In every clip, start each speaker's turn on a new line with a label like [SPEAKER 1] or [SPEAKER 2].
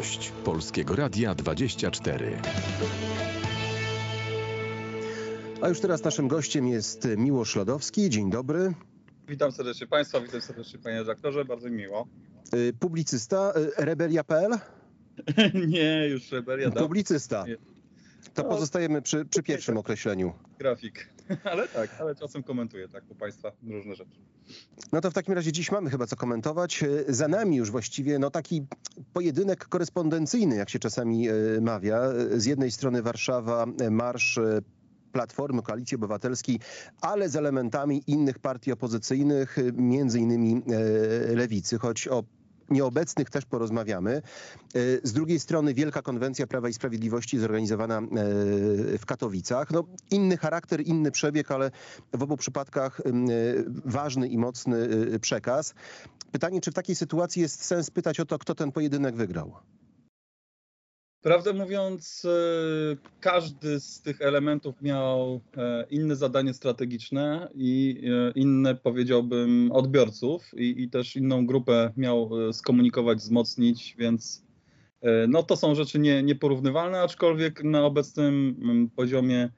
[SPEAKER 1] Gość Polskiego Radia 24.
[SPEAKER 2] A już teraz naszym gościem jest Miłosz Lodowski. Dzień dobry.
[SPEAKER 3] Witam serdecznie Państwa, witam serdecznie Panie redaktorze, bardzo mi miło.
[SPEAKER 2] Y, Publicysta, y, rebelia.pl?
[SPEAKER 3] Nie, już rebelia dał
[SPEAKER 2] Publicysta. To
[SPEAKER 3] No,
[SPEAKER 2] pozostajemy przy, przy pierwszym określeniu.
[SPEAKER 3] grafik. Ale tak, ale czasem komentuję tak u Państwa różne rzeczy.
[SPEAKER 2] No to w takim razie dziś mamy chyba co komentować. Y, Za nami już właściwie no taki pojedynek korespondencyjny, jak się czasami y, mawia. Y, Z jednej strony Warszawa, marsz Platformy, Koalicji Obywatelskiej, ale z elementami innych partii opozycyjnych, między innymi Lewicy, choć o nieobecnych też porozmawiamy. Y, Z drugiej strony Wielka Konwencja Prawa i Sprawiedliwości zorganizowana y, w Katowicach. No, inny charakter, inny przebieg, ale w obu przypadkach y, ważny i mocny przekaz. Pytanie, czy w takiej sytuacji jest sens pytać o to, kto ten pojedynek wygrał?
[SPEAKER 3] Prawdę mówiąc, e, każdy z tych elementów miał e, inne zadanie strategiczne i e, inne, powiedziałbym, odbiorców i, i też inną grupę miał skomunikować, wzmocnić, więc no to są rzeczy nie, nieporównywalne, aczkolwiek na obecnym mm, poziomie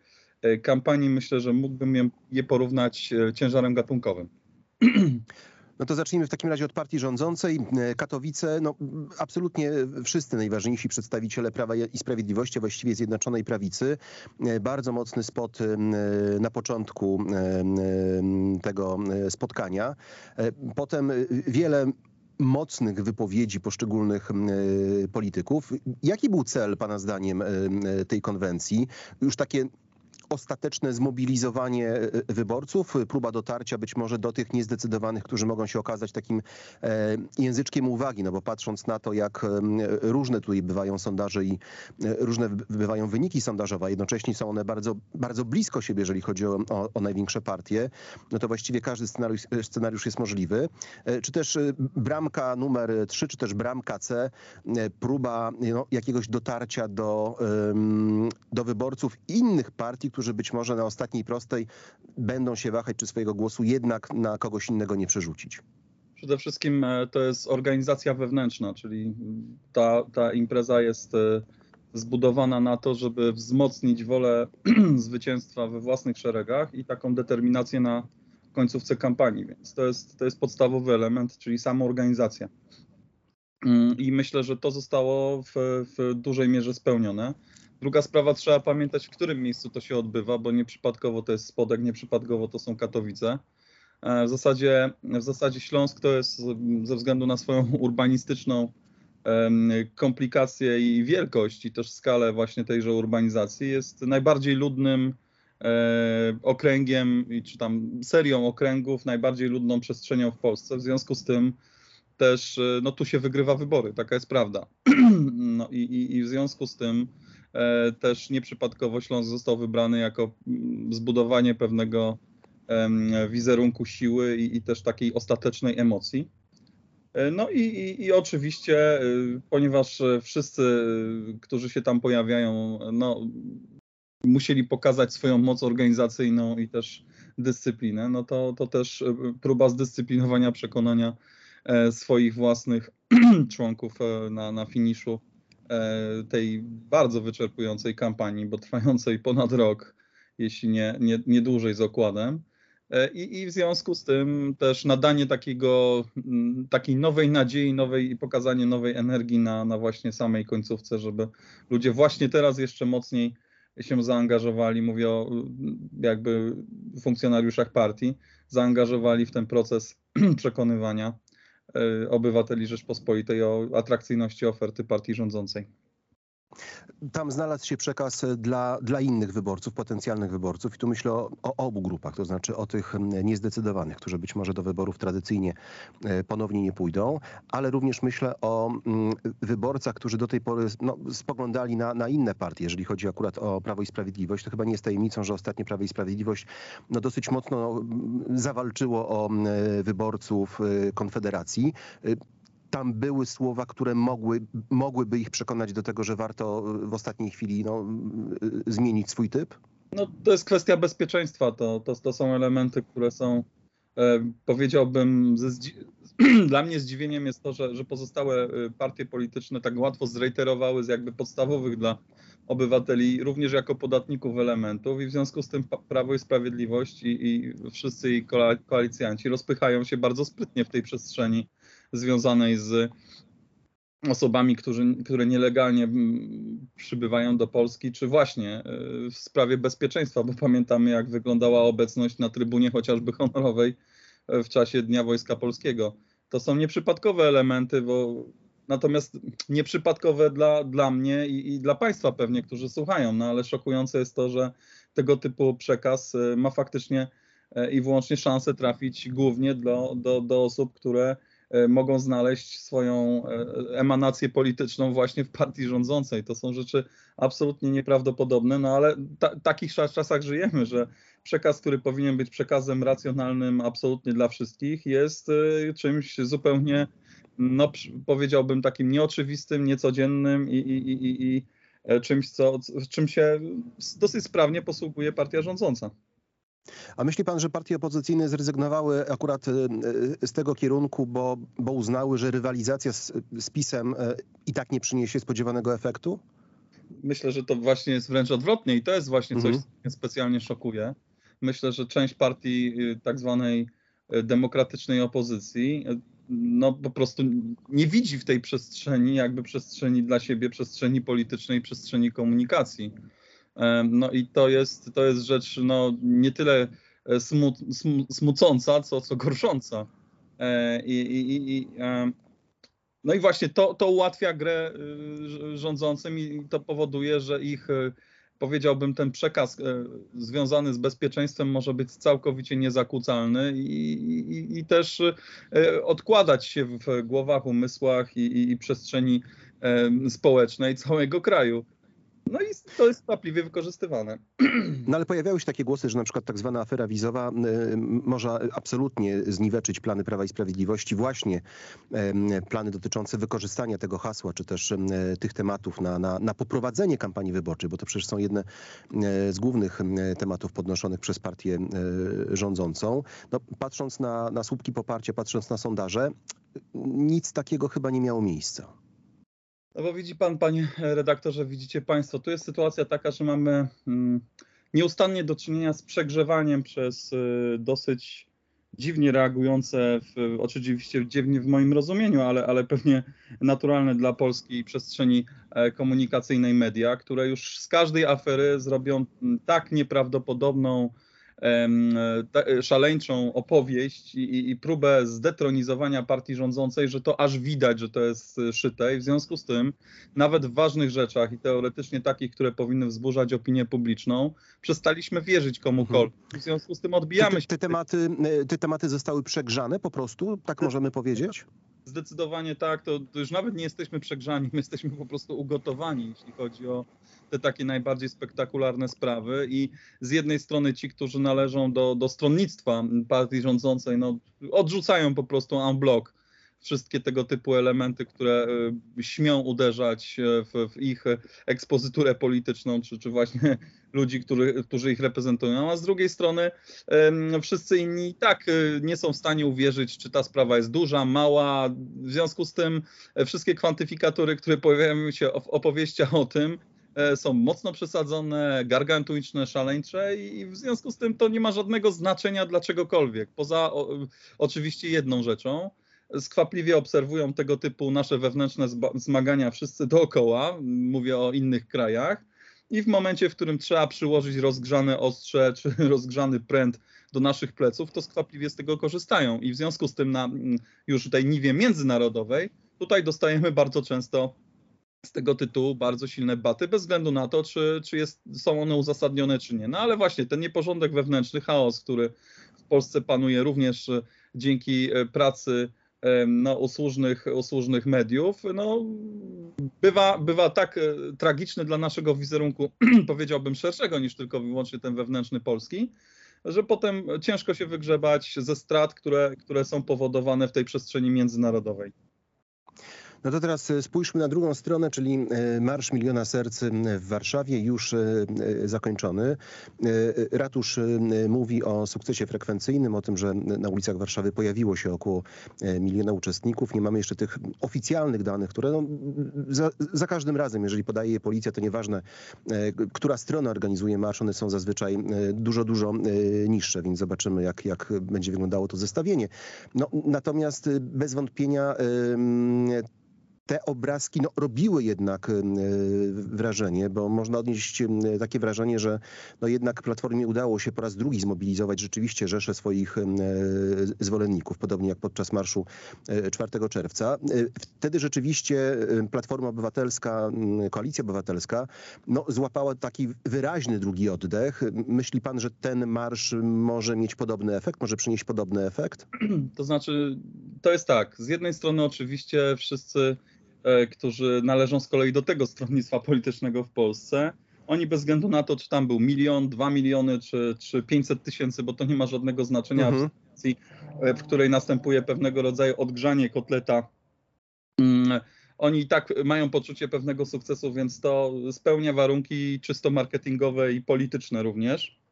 [SPEAKER 3] kampanii myślę, że mógłbym je, porównać ciężarem gatunkowym.
[SPEAKER 2] No to zacznijmy w takim razie od partii rządzącej. Katowice, no absolutnie wszyscy najważniejsi przedstawiciele Prawa i Sprawiedliwości, właściwie Zjednoczonej Prawicy. Bardzo mocny spot e, na początku e, tego e, spotkania. Potem wiele mocnych wypowiedzi poszczególnych polityków. Jaki był cel, Pana zdaniem, tej konwencji? Już takie ostateczne zmobilizowanie e, wyborców, próba dotarcia być może do tych niezdecydowanych, którzy mogą się okazać takim e, języczkiem uwagi, no bo patrząc na to, jak e, różne tutaj bywają sondaże i różne bywają wyniki sondażowe, a jednocześnie są one bardzo, bardzo blisko siebie, jeżeli chodzi o, o, o największe partie, no to właściwie każdy scenariusz, scenariusz jest możliwy. Czy też bramka numer 3, czy też bramka C, próba no, jakiegoś dotarcia do, do wyborców innych partii, którzy być może na ostatniej prostej będą się wahać, czy swojego głosu jednak na kogoś innego nie przerzucić.
[SPEAKER 3] Przede wszystkim e, to jest organizacja wewnętrzna, czyli ta, ta impreza jest e, zbudowana na to, żeby wzmocnić wolę zwycięstwa we własnych szeregach i taką determinację na końcówce kampanii. Więc to jest, to jest podstawowy element, czyli sama organizacja. Mm, I myślę, że to zostało w, w dużej mierze spełnione. Druga sprawa, trzeba pamiętać, w którym miejscu to się odbywa, bo nieprzypadkowo to jest Spodek, nieprzypadkowo to są Katowice. E, W zasadzie, w zasadzie Śląsk to jest mm, ze względu na swoją urbanistyczną komplikację i wielkość i też skalę właśnie tejże urbanizacji jest najbardziej ludnym e, okręgiem czy tam serią okręgów, najbardziej ludną przestrzenią w Polsce. W związku z tym też e, no tu się wygrywa wybory, taka jest prawda. No i, i, i w związku z tym e, też nieprzypadkowo Śląsk został wybrany jako mm, zbudowanie pewnego wizerunku siły i, i też takiej ostatecznej emocji. E, No i, i, i oczywiście, e, ponieważ e, wszyscy, e, którzy się tam pojawiają, no, musieli pokazać swoją moc organizacyjną i też dyscyplinę, no to, to też e, próba zdyscyplinowania, przekonania e, swoich własnych członków e, na, na finiszu e, tej bardzo wyczerpującej kampanii, bo trwającej ponad rok, jeśli nie, nie, nie dłużej z okładem. E, I, I w związku z tym też nadanie takiego, mm, takiej nowej nadziei, nowej i pokazanie nowej energii na, na właśnie samej końcówce, żeby ludzie właśnie teraz jeszcze mocniej się zaangażowali, mówię o mm, jakby funkcjonariuszach partii, zaangażowali w ten proces przekonywania e, obywateli Rzeczpospolitej o atrakcyjności oferty partii rządzącej.
[SPEAKER 2] Tam znalazł się przekaz dla, dla innych wyborców, potencjalnych wyborców i tu myślę o, o obu grupach, to znaczy o tych niezdecydowanych, którzy być może do wyborów tradycyjnie e, ponownie nie pójdą, ale również myślę o mm, wyborcach, którzy do tej pory no, spoglądali na, na inne partie, jeżeli chodzi akurat o Prawo i Sprawiedliwość. To chyba nie jest tajemnicą, że ostatnio Prawo i Sprawiedliwość no, dosyć mocno mm, zawalczyło o mm, wyborców e, Konfederacji. E, tam były słowa, które mogły, mogłyby ich przekonać do tego, że warto w ostatniej chwili no, zmienić swój typ?
[SPEAKER 3] No, to jest kwestia bezpieczeństwa. To, to, to są elementy, które są powiedziałbym, dla mnie zdziwieniem jest to, że, że pozostałe partie polityczne tak łatwo zreiterowały z jakby podstawowych dla obywateli, również jako podatników elementów i w związku z tym Prawo i Sprawiedliwość i, i wszyscy jej koalicjanci rozpychają się bardzo sprytnie w tej przestrzeni związanej z osobami, którzy, które nielegalnie mm, przybywają do Polski, czy właśnie e, w sprawie bezpieczeństwa, bo pamiętamy, jak wyglądała obecność na trybunie chociażby honorowej e, w czasie Dnia Wojska Polskiego. To są nieprzypadkowe elementy, bo natomiast nieprzypadkowe dla, dla mnie i, i dla Państwa pewnie, którzy słuchają, no ale szokujące jest to, że tego typu przekaz e, ma faktycznie i wyłącznie szansę trafić głównie do, do, do osób, które mogą znaleźć swoją e, emanację polityczną właśnie w partii rządzącej. To są rzeczy absolutnie nieprawdopodobne, no ale ta, takich czasach żyjemy, że przekaz, który powinien być przekazem racjonalnym absolutnie dla wszystkich, jest e, czymś zupełnie, no powiedziałbym takim nieoczywistym, niecodziennym i, i, i, i czymś, co, czym się dosyć sprawnie posługuje partia rządząca.
[SPEAKER 2] A myśli pan, że partie opozycyjne zrezygnowały akurat e, e, z tego kierunku, bo, bo uznały, że rywalizacja z, z PiSem e, i tak nie przyniesie spodziewanego efektu?
[SPEAKER 3] Myślę, że to właśnie jest wręcz odwrotnie i to jest właśnie coś, mhm. co mnie specjalnie szokuje. Myślę, że część partii tak zwanej demokratycznej opozycji no po prostu nie widzi w tej przestrzeni jakby przestrzeni dla siebie, przestrzeni politycznej, przestrzeni komunikacji. No i to jest, to jest rzecz no, nie tyle e, smu, smu, smucąca, co, co gorsząca. E, I, i, i, no i właśnie to, to ułatwia grę rządzącym i to powoduje, że ich, powiedziałbym, ten przekaz e, związany z bezpieczeństwem może być całkowicie niezakłócalny i, i, i też odkładać się w głowach, umysłach i, i przestrzeni społecznej całego kraju. No i to jest skwapliwie wykorzystywane.
[SPEAKER 2] No ale pojawiały się takie głosy, że na przykład tak zwana afera wizowa y, może absolutnie zniweczyć plany Prawa i Sprawiedliwości, właśnie plany dotyczące wykorzystania tego hasła, czy też tych tematów na, na, na poprowadzenie kampanii wyborczej, bo to przecież są jedne z głównych tematów podnoszonych przez partię rządzącą. No, patrząc na, na słupki poparcia, patrząc na sondaże, nic takiego chyba nie miało miejsca.
[SPEAKER 3] No bo widzi pan, panie redaktorze, widzicie państwo, tu jest sytuacja taka, że mamy mm, nieustannie do czynienia z przegrzewaniem przez y, dosyć dziwnie reagujące, w, oczywiście dziwnie w moim rozumieniu, ale, ale pewnie naturalne dla polskiej przestrzeni e, komunikacyjnej media, które już z każdej afery zrobią mm, tak nieprawdopodobną szaleńczą opowieść i, i, próbę zdetronizowania partii rządzącej, że to aż widać, że to jest szyte i w związku z tym nawet w ważnych rzeczach i teoretycznie takich, które powinny wzburzać opinię publiczną, przestaliśmy wierzyć komukolwiek. Mhm. W związku z tym odbijamy się.
[SPEAKER 2] Te, te, tematy, te tematy zostały przegrzane po prostu, tak możemy powiedzieć?
[SPEAKER 3] Zdecydowanie tak, to, to, już nawet nie jesteśmy przegrzani, my jesteśmy po prostu ugotowani, jeśli chodzi o te takie najbardziej spektakularne sprawy i z jednej strony ci, którzy należą do, do stronnictwa partii rządzącej, no, odrzucają po prostu en bloc wszystkie tego typu elementy, które y, śmią uderzać w, w, ich ekspozyturę polityczną, czy, czy właśnie ludzi, którzy, którzy ich reprezentują, a z drugiej strony wszyscy inni tak y, nie są w stanie uwierzyć, czy ta sprawa jest duża, mała. W związku z tym wszystkie kwantyfikatory, które pojawiają się w opowieściach o tym, są mocno przesadzone, gargantuiczne, szaleńcze i w związku z tym to nie ma żadnego znaczenia dla czegokolwiek. Poza o, oczywiście jedną rzeczą, skwapliwie obserwują tego typu nasze wewnętrzne zmagania wszyscy dookoła, mówię o innych krajach, i w momencie, w którym trzeba przyłożyć rozgrzane ostrze czy rozgrzany pręt do naszych pleców, to skwapliwie z tego korzystają. I w związku z tym na mm, już tej niwie międzynarodowej, tutaj dostajemy bardzo często z tego tytułu bardzo silne baty, bez względu na to, czy, czy jest, są one uzasadnione, czy nie. No ale właśnie ten nieporządek wewnętrzny, chaos, który w Polsce panuje również dzięki e, pracy no, usłużnych, usłużnych mediów, no, bywa, bywa tak e, tragiczny dla naszego wizerunku, powiedziałbym szerszego niż tylko wyłącznie ten wewnętrzny polski, że potem ciężko się wygrzebać ze strat, które, które są powodowane w tej przestrzeni międzynarodowej.
[SPEAKER 2] No to teraz e, spójrzmy na drugą stronę, czyli e, Marsz Miliona Serc w Warszawie już e, zakończony. Ratusz mówi o sukcesie frekwencyjnym, o tym, że na ulicach Warszawy pojawiło się około miliona uczestników. Nie mamy jeszcze tych oficjalnych danych, które no, za, za każdym razem, jeżeli podaje je policja, to nieważne, która strona organizuje marsz, one są zazwyczaj dużo, dużo niższe, więc zobaczymy, jak, jak będzie wyglądało to zestawienie. No, natomiast bez wątpienia te obrazki no, robiły jednak e, wrażenie, bo można odnieść takie wrażenie, że no, jednak Platformie udało się po raz drugi zmobilizować rzeczywiście rzesze swoich zwolenników, podobnie jak podczas marszu 4 e, czerwca. Wtedy rzeczywiście Platforma Obywatelska, Koalicja Obywatelska no, złapała taki wyraźny drugi oddech. Myśli pan, że ten marsz może mieć podobny efekt, może przynieść podobny efekt?
[SPEAKER 3] To znaczy, to jest tak. Z jednej strony oczywiście wszyscy którzy należą z kolei do tego stronnictwa politycznego w Polsce, oni bez względu na to, czy tam był milion, dwa miliony, czy, czy 500 tysięcy, bo to nie ma żadnego znaczenia mhm. w sytuacji, e, w której następuje pewnego rodzaju odgrzanie kotleta. Mm, oni i tak mają poczucie pewnego sukcesu, więc to spełnia warunki czysto marketingowe i polityczne również.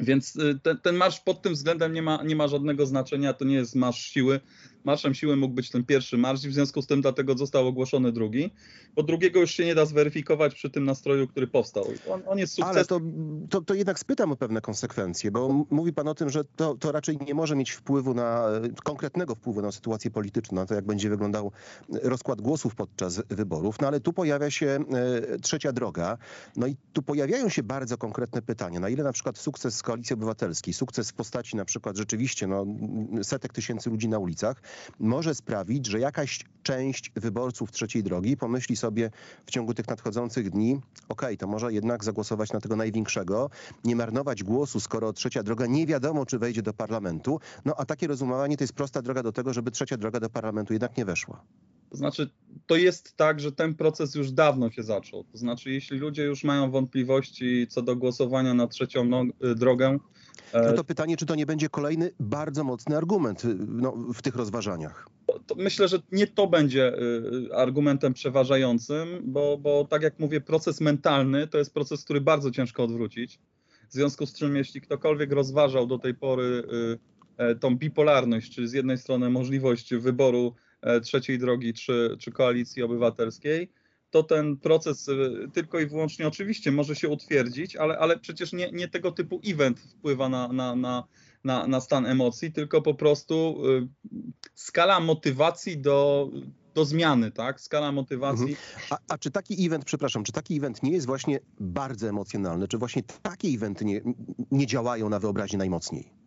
[SPEAKER 3] Więc y, ten, ten, marsz pod tym względem nie ma, nie ma żadnego znaczenia, to nie jest marsz siły. Marszem siły mógł być ten pierwszy marsz i w związku z tym dlatego został ogłoszony drugi, bo drugiego już się nie da zweryfikować przy tym nastroju, który powstał. On, on jest sukcesem.
[SPEAKER 2] Ale to, to, to, jednak spytam o pewne konsekwencje, bo mówi pan o tym, że to, to raczej nie może mieć wpływu na, konkretnego wpływu na sytuację polityczną, na to jak będzie wyglądał rozkład głosów podczas wyborów, no ale tu pojawia się e, trzecia droga, no i tu pojawiają się bardzo konkretne pytania, na ile na przykład sukces Koalicji Obywatelskiej, sukces w postaci na przykład rzeczywiście no, setek tysięcy ludzi na ulicach, może sprawić, że jakaś część wyborców trzeciej drogi pomyśli sobie w ciągu tych nadchodzących dni, ok, to może jednak zagłosować na tego największego, nie marnować głosu, skoro trzecia droga nie wiadomo, czy wejdzie do parlamentu. No a takie rozumowanie to jest prosta droga do tego, żeby trzecia droga do parlamentu jednak nie weszła.
[SPEAKER 3] To znaczy, to jest tak, że ten proces już dawno się zaczął. To znaczy, jeśli ludzie już mają wątpliwości co do głosowania na trzecią no, drogę.
[SPEAKER 2] No to pytanie, czy to nie będzie kolejny bardzo mocny argument y, no, w tych rozważaniach?
[SPEAKER 3] myślę, że nie to będzie y, argumentem przeważającym, bo, bo tak jak mówię, proces mentalny to jest proces, który bardzo ciężko odwrócić. W związku z czym, jeśli ktokolwiek rozważał do tej pory e, tą bipolarność, czyli z jednej strony możliwość wyboru E, trzeciej drogi czy, czy koalicji obywatelskiej, to ten proces e, tylko i wyłącznie oczywiście może się utwierdzić, ale, ale przecież nie, nie tego typu event wpływa na, na, na, na, na stan emocji, tylko po prostu e, skala motywacji do, do zmiany, tak? Skala motywacji. Mhm.
[SPEAKER 2] A, a, czy taki event, przepraszam, czy taki event nie jest właśnie bardzo emocjonalny? Czy właśnie takie eventy nie, nie działają na wyobraźnię najmocniej?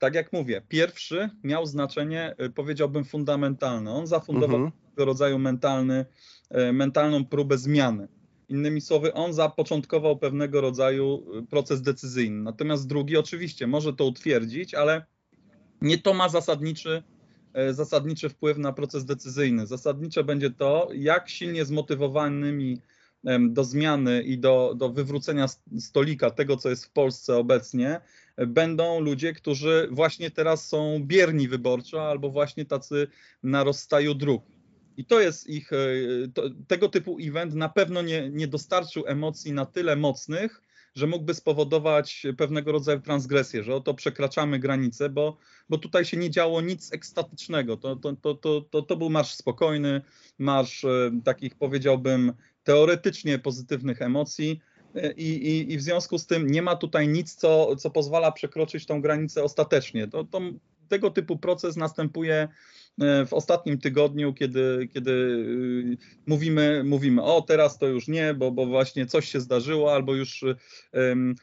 [SPEAKER 3] tak jak mówię, pierwszy miał znaczenie, y, powiedziałbym, fundamentalne. On zafundował mhm. Tego rodzaju mentalny, y, mentalną próbę zmiany. Innymi słowy, on zapoczątkował pewnego rodzaju y, proces decyzyjny. Natomiast drugi oczywiście może to utwierdzić, ale nie to ma zasadniczy, zasadniczy wpływ na proces decyzyjny. Zasadnicze będzie to, jak silnie zmotywowanymi do zmiany i do, do wywrócenia stolika tego, co jest w Polsce obecnie, będą ludzie, którzy właśnie teraz są bierni wyborczo albo właśnie tacy na rozstaju dróg. I to jest ich, e, to, tego typu event na pewno nie, nie dostarczył emocji na tyle mocnych, że mógłby spowodować pewnego rodzaju transgresję, że oto przekraczamy granicę, bo, bo tutaj się nie działo nic ekstatycznego. To, to, to, to, to, to był marsz spokojny, marsz e, takich powiedziałbym teoretycznie pozytywnych emocji. I, i, I, w związku z tym nie ma tutaj nic, co, co pozwala przekroczyć tą granicę ostatecznie. To, to, tego typu proces następuje e, w ostatnim tygodniu, kiedy, kiedy y, mówimy, mówimy, o teraz to już nie, bo, bo właśnie coś się zdarzyło, albo już um,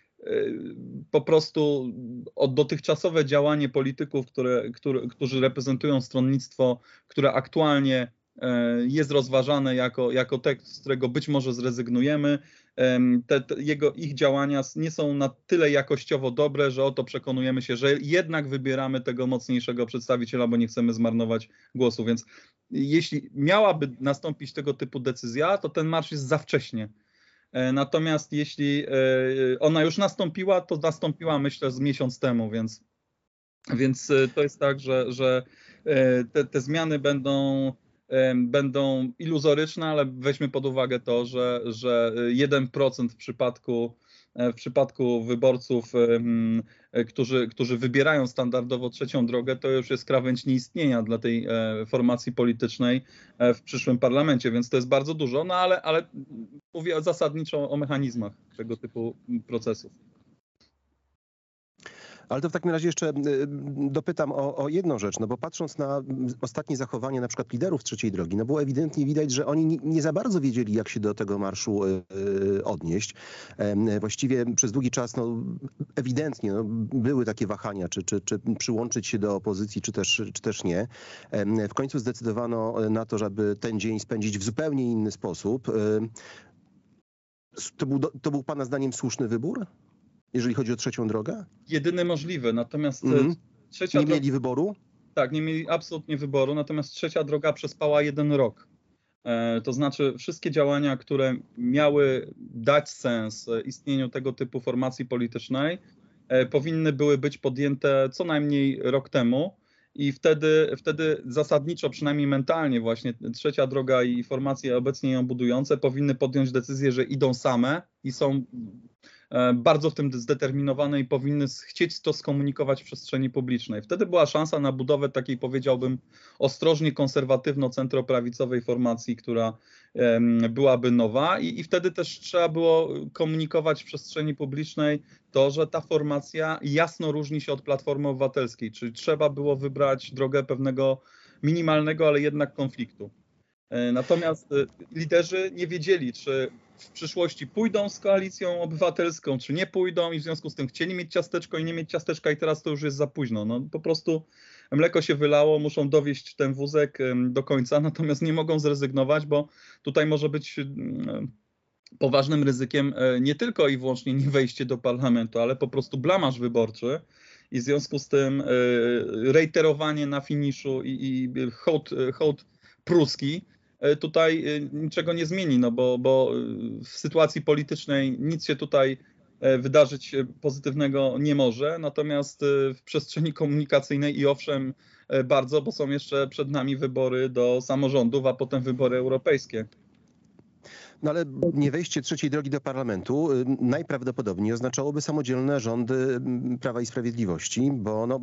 [SPEAKER 3] po prostu od dotychczasowe działanie polityków, które, które, którzy reprezentują stronnictwo, które aktualnie E, jest rozważane jako, jako tekst, z którego być może zrezygnujemy. Te, te, jego, ich działania nie są na tyle jakościowo dobre, że oto przekonujemy się, że jednak wybieramy tego mocniejszego przedstawiciela, bo nie chcemy zmarnować głosu. Więc jeśli miałaby nastąpić tego typu decyzja, to ten marsz jest za wcześnie. E, natomiast jeśli e, ona już nastąpiła, to nastąpiła myślę z miesiąc temu, więc, więc to jest tak, że, że te, te zmiany będą będą iluzoryczne, ale weźmy pod uwagę to, że, że 1% w przypadku w przypadku wyborców, którzy, którzy wybierają standardowo trzecią drogę, to już jest krawędź nieistnienia dla tej e, formacji politycznej e, w przyszłym parlamencie, więc to jest bardzo dużo, no ale, ale mówię zasadniczo o mechanizmach tego typu procesów.
[SPEAKER 2] Ale to w takim razie jeszcze y, dopytam o, o, jedną rzecz, no bo patrząc na ostatnie zachowanie na przykład liderów trzeciej drogi, no było ewidentnie widać, że oni nie, za bardzo wiedzieli, jak się do tego marszu y, y, odnieść. Właściwie przez długi czas, no ewidentnie no, były takie wahania, czy, czy, czy przyłączyć się do opozycji, czy też, czy też nie. W końcu zdecydowano na to, żeby ten dzień spędzić w zupełnie inny sposób. To był, to był Pana zdaniem słuszny wybór? Jeżeli chodzi o trzecią drogę?
[SPEAKER 3] Jedyny możliwy, natomiast mm. trzecia
[SPEAKER 2] Nie droga... mieli wyboru?
[SPEAKER 3] Tak, nie mieli absolutnie wyboru, natomiast trzecia droga przespała jeden rok. E, to znaczy, wszystkie działania, które miały dać sens istnieniu tego typu formacji politycznej, e, powinny były być podjęte co najmniej rok temu. I wtedy, wtedy zasadniczo, przynajmniej mentalnie, właśnie trzecia droga i formacje obecnie ją budujące powinny podjąć decyzję, że idą same i są bardzo w tym zdeterminowane i powinny chcieć to skomunikować w przestrzeni publicznej. Wtedy była szansa na budowę takiej, powiedziałbym, ostrożnie konserwatywno-centroprawicowej formacji, która byłaby nowa i, i wtedy też trzeba było komunikować w przestrzeni publicznej to, że ta formacja jasno różni się od Platformy Obywatelskiej, czyli trzeba było wybrać drogę pewnego minimalnego, ale jednak konfliktu. E, natomiast e, liderzy nie wiedzieli, czy w przyszłości pójdą z koalicją obywatelską, czy nie pójdą i w związku z tym chcieli mieć ciasteczko i nie mieć ciasteczka i teraz to już jest za późno. No, po prostu mleko się wylało, muszą dowieść ten wózek do końca, natomiast nie mogą zrezygnować, bo tutaj może być poważnym ryzykiem e, nie tylko i wyłącznie nie wejście do parlamentu, ale po prostu blamaż wyborczy i w związku z tym reiterowanie na finiszu i, i hołd, hołd pruski E, tutaj e, niczego nie zmieni, no bo, bo e, w sytuacji politycznej nic się tutaj wydarzyć pozytywnego nie może, natomiast w przestrzeni komunikacyjnej i owszem bardzo, bo są jeszcze przed nami wybory do samorządów, a potem wybory europejskie.
[SPEAKER 2] No ale nie wejście trzeciej drogi do parlamentu y, najprawdopodobniej oznaczałoby samodzielne rządy mm, Prawa i Sprawiedliwości, bo no,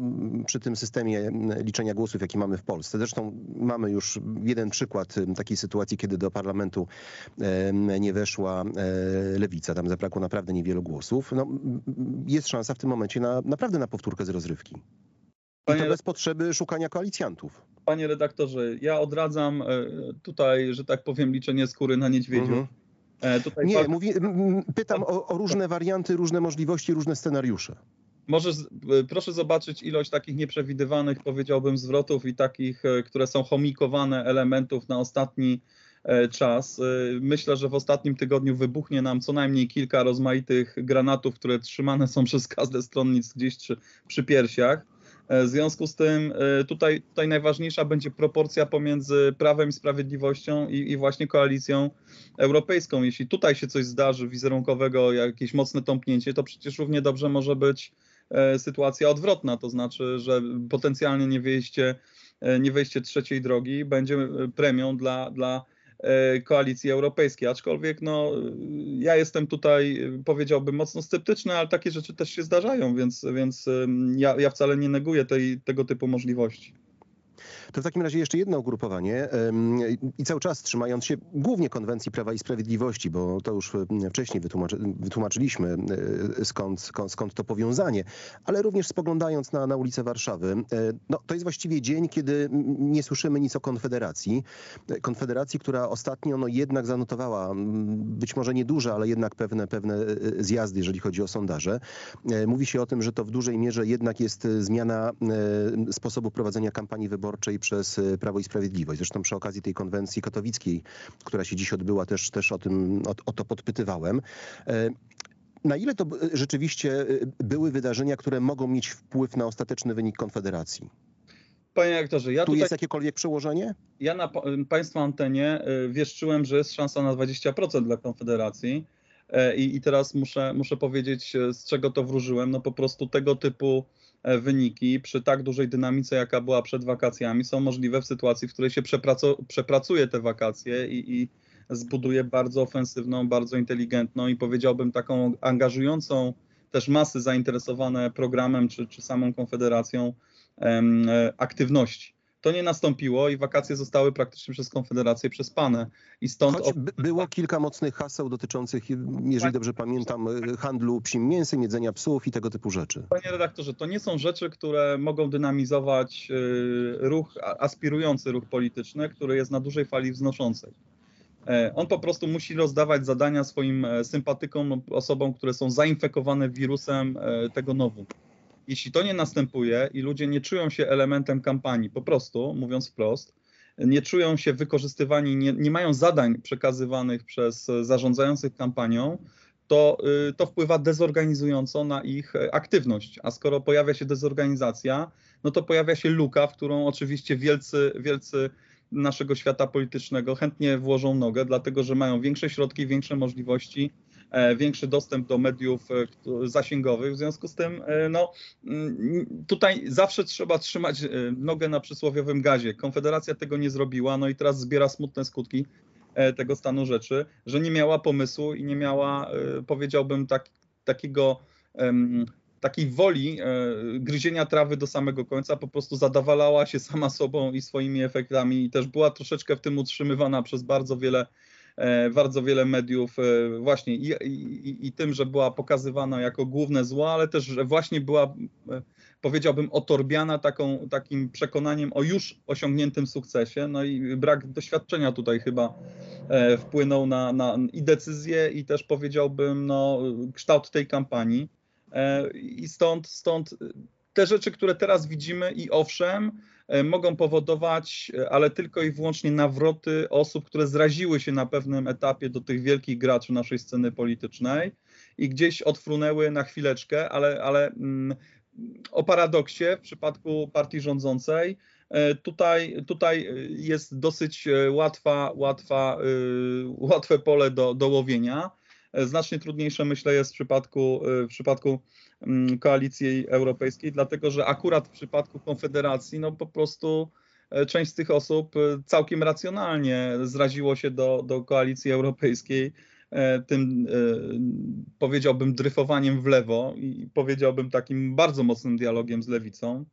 [SPEAKER 2] przy tym systemie mm, liczenia głosów, jaki mamy w Polsce, zresztą mamy już jeden przykład y, takiej sytuacji, kiedy do parlamentu nie weszła e, lewica, tam zabrakło naprawdę niewielu głosów. No, jest szansa w tym momencie na, naprawdę na powtórkę z rozrywki. I to bez potrzeby szukania koalicjantów.
[SPEAKER 3] Panie redaktorze, ja odradzam e, tutaj, że tak powiem, liczenie skóry na niedźwiedziu. Mhm.
[SPEAKER 2] E, tutaj Nie, mówi, pytam o, o, różne warianty, różne możliwości, różne scenariusze.
[SPEAKER 3] Może e, proszę zobaczyć ilość takich nieprzewidywanych, powiedziałbym, zwrotów i takich, które są chomikowane elementów na ostatni czas. Myślę, że w ostatnim tygodniu wybuchnie nam co najmniej kilka rozmaitych granatów, które trzymane są przez każde stronnictwo gdzieś przy piersiach. E, w związku z tym e, tutaj, tutaj najważniejsza będzie proporcja pomiędzy Prawem i Sprawiedliwością i, i, właśnie koalicją europejską. Jeśli tutaj się coś zdarzy wizerunkowego, jakieś mocne tąpnięcie, to przecież równie dobrze może być e, sytuacja odwrotna, to znaczy, że potencjalnie nie wejście, nie wejście trzeciej drogi będzie premią dla, dla koalicji europejskiej. Aczkolwiek no, ja jestem tutaj, powiedziałbym, mocno sceptyczny, ale takie rzeczy też się zdarzają, więc, więc ja, ja wcale nie neguję tej, tego typu możliwości.
[SPEAKER 2] To w takim razie jeszcze jedno ugrupowanie i cały czas trzymając się głównie konwencji Prawa i Sprawiedliwości, bo to już wcześniej wytłumaczy, wytłumaczyliśmy e, skąd, skąd, skąd, to powiązanie, ale również spoglądając na, na ulicę Warszawy, e, no, to jest właściwie dzień, kiedy nie słyszymy nic o Konfederacji. Konfederacji, która ostatnio no, jednak zanotowała być może nieduże, ale jednak pewne, pewne e, zjazdy, jeżeli chodzi o sondaże. Mówi się o tym, że to w dużej mierze jednak jest zmiana sposobu prowadzenia kampanii wyborczej przez e, Prawo i Sprawiedliwość. Zresztą przy okazji tej konwencji katowickiej, która się dziś odbyła, też, też o, tym, o, o to podpytywałem. E, na ile to rzeczywiście e, były wydarzenia, które mogą mieć wpływ na ostateczny wynik Konfederacji?
[SPEAKER 3] Panie aktorze, ja
[SPEAKER 2] tu
[SPEAKER 3] tutaj,
[SPEAKER 2] jest jakiekolwiek przełożenie?
[SPEAKER 3] Ja na Państwa antenie wieszczyłem, że jest szansa na 20% dla Konfederacji. I, I, teraz muszę, muszę powiedzieć, z czego to wróżyłem. No po prostu tego typu wyniki przy tak dużej dynamice, jaka była przed wakacjami, są możliwe w sytuacji, w której się przepracu przepracuje te wakacje i, i zbuduje bardzo ofensywną, bardzo inteligentną i powiedziałbym taką angażującą też masy zainteresowane programem czy, czy samą konfederacją em, aktywności. To nie nastąpiło i wakacje zostały praktycznie przez Konfederację przespane. I stąd.
[SPEAKER 2] Choć by- było kilka mocnych haseł dotyczących, jeżeli dobrze pamiętam, handlu psim mięsem, jedzenia psów i tego typu rzeczy.
[SPEAKER 3] Panie redaktorze, to nie są rzeczy, które mogą dynamizować y, ruch, aspirujący ruch polityczny, który jest na dużej fali wznoszącej. E, On po prostu musi rozdawać zadania swoim e, sympatykom, osobom, które są zainfekowane wirusem e, tego nowu. Jeśli to nie następuje i ludzie nie czują się elementem kampanii, po prostu, mówiąc wprost, nie czują się wykorzystywani, nie, nie mają zadań przekazywanych przez zarządzających kampanią, to, y, to wpływa dezorganizująco na ich e, aktywność. A skoro pojawia się dezorganizacja, no to pojawia się luka, w którą oczywiście wielcy, wielcy naszego świata politycznego chętnie włożą nogę, dlatego że mają większe środki, większe możliwości, większy dostęp do mediów e, zasięgowych. W związku z tym, e, no, mm, tutaj zawsze trzeba trzymać e, nogę na przysłowiowym gazie. Konfederacja tego nie zrobiła, no i teraz zbiera smutne skutki e, tego stanu rzeczy, że nie miała pomysłu i nie miała, e, powiedziałbym, tak, takiego takiej woli e, gryzienia trawy do samego końca, po prostu zadawalała się sama sobą i swoimi efektami i też była troszeczkę w tym utrzymywana przez bardzo wiele e, bardzo wiele mediów e, właśnie i, i, i tym, że była pokazywana jako główne zło, ale też, że właśnie była e, powiedziałbym otorbiana taką, takim przekonaniem o już osiągniętym sukcesie, no i brak doświadczenia tutaj chyba e, wpłynął na, na i decyzję i też powiedziałbym no, kształt tej kampanii. E, I stąd, stąd te rzeczy, które teraz widzimy, i owszem, e, mogą powodować, e, ale tylko i wyłącznie nawroty osób, które zraziły się na pewnym etapie do tych wielkich graczy naszej sceny politycznej i gdzieś odfrunęły na chwileczkę, ale, ale mm, o paradoksie w przypadku partii rządzącej e, tutaj, tutaj jest dosyć e, łatwa, łatwa, łatwe pole do, do łowienia. Znacznie trudniejsze myślę jest w przypadku, e, w przypadku mm, koalicji europejskiej, dlatego że akurat w przypadku Konfederacji no po prostu e, część z tych osób e, całkiem racjonalnie zraziło się do, do koalicji europejskiej e, tym powiedziałbym dryfowaniem w lewo i powiedziałbym takim bardzo mocnym dialogiem z lewicą.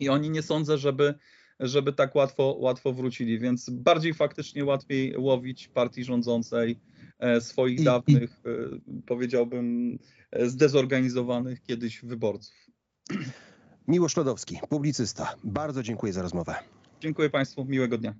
[SPEAKER 3] I oni nie sądzę, żeby żeby tak łatwo, łatwo wrócili, więc bardziej faktycznie łatwiej łowić partii rządzącej e, swoich
[SPEAKER 2] I- i-
[SPEAKER 3] dawnych, e, powiedziałbym, e, zdezorganizowanych kiedyś wyborców.
[SPEAKER 2] Miłosz Lodowski, publicysta. Bardzo dziękuję za rozmowę.
[SPEAKER 3] Dziękuję Państwu, miłego dnia.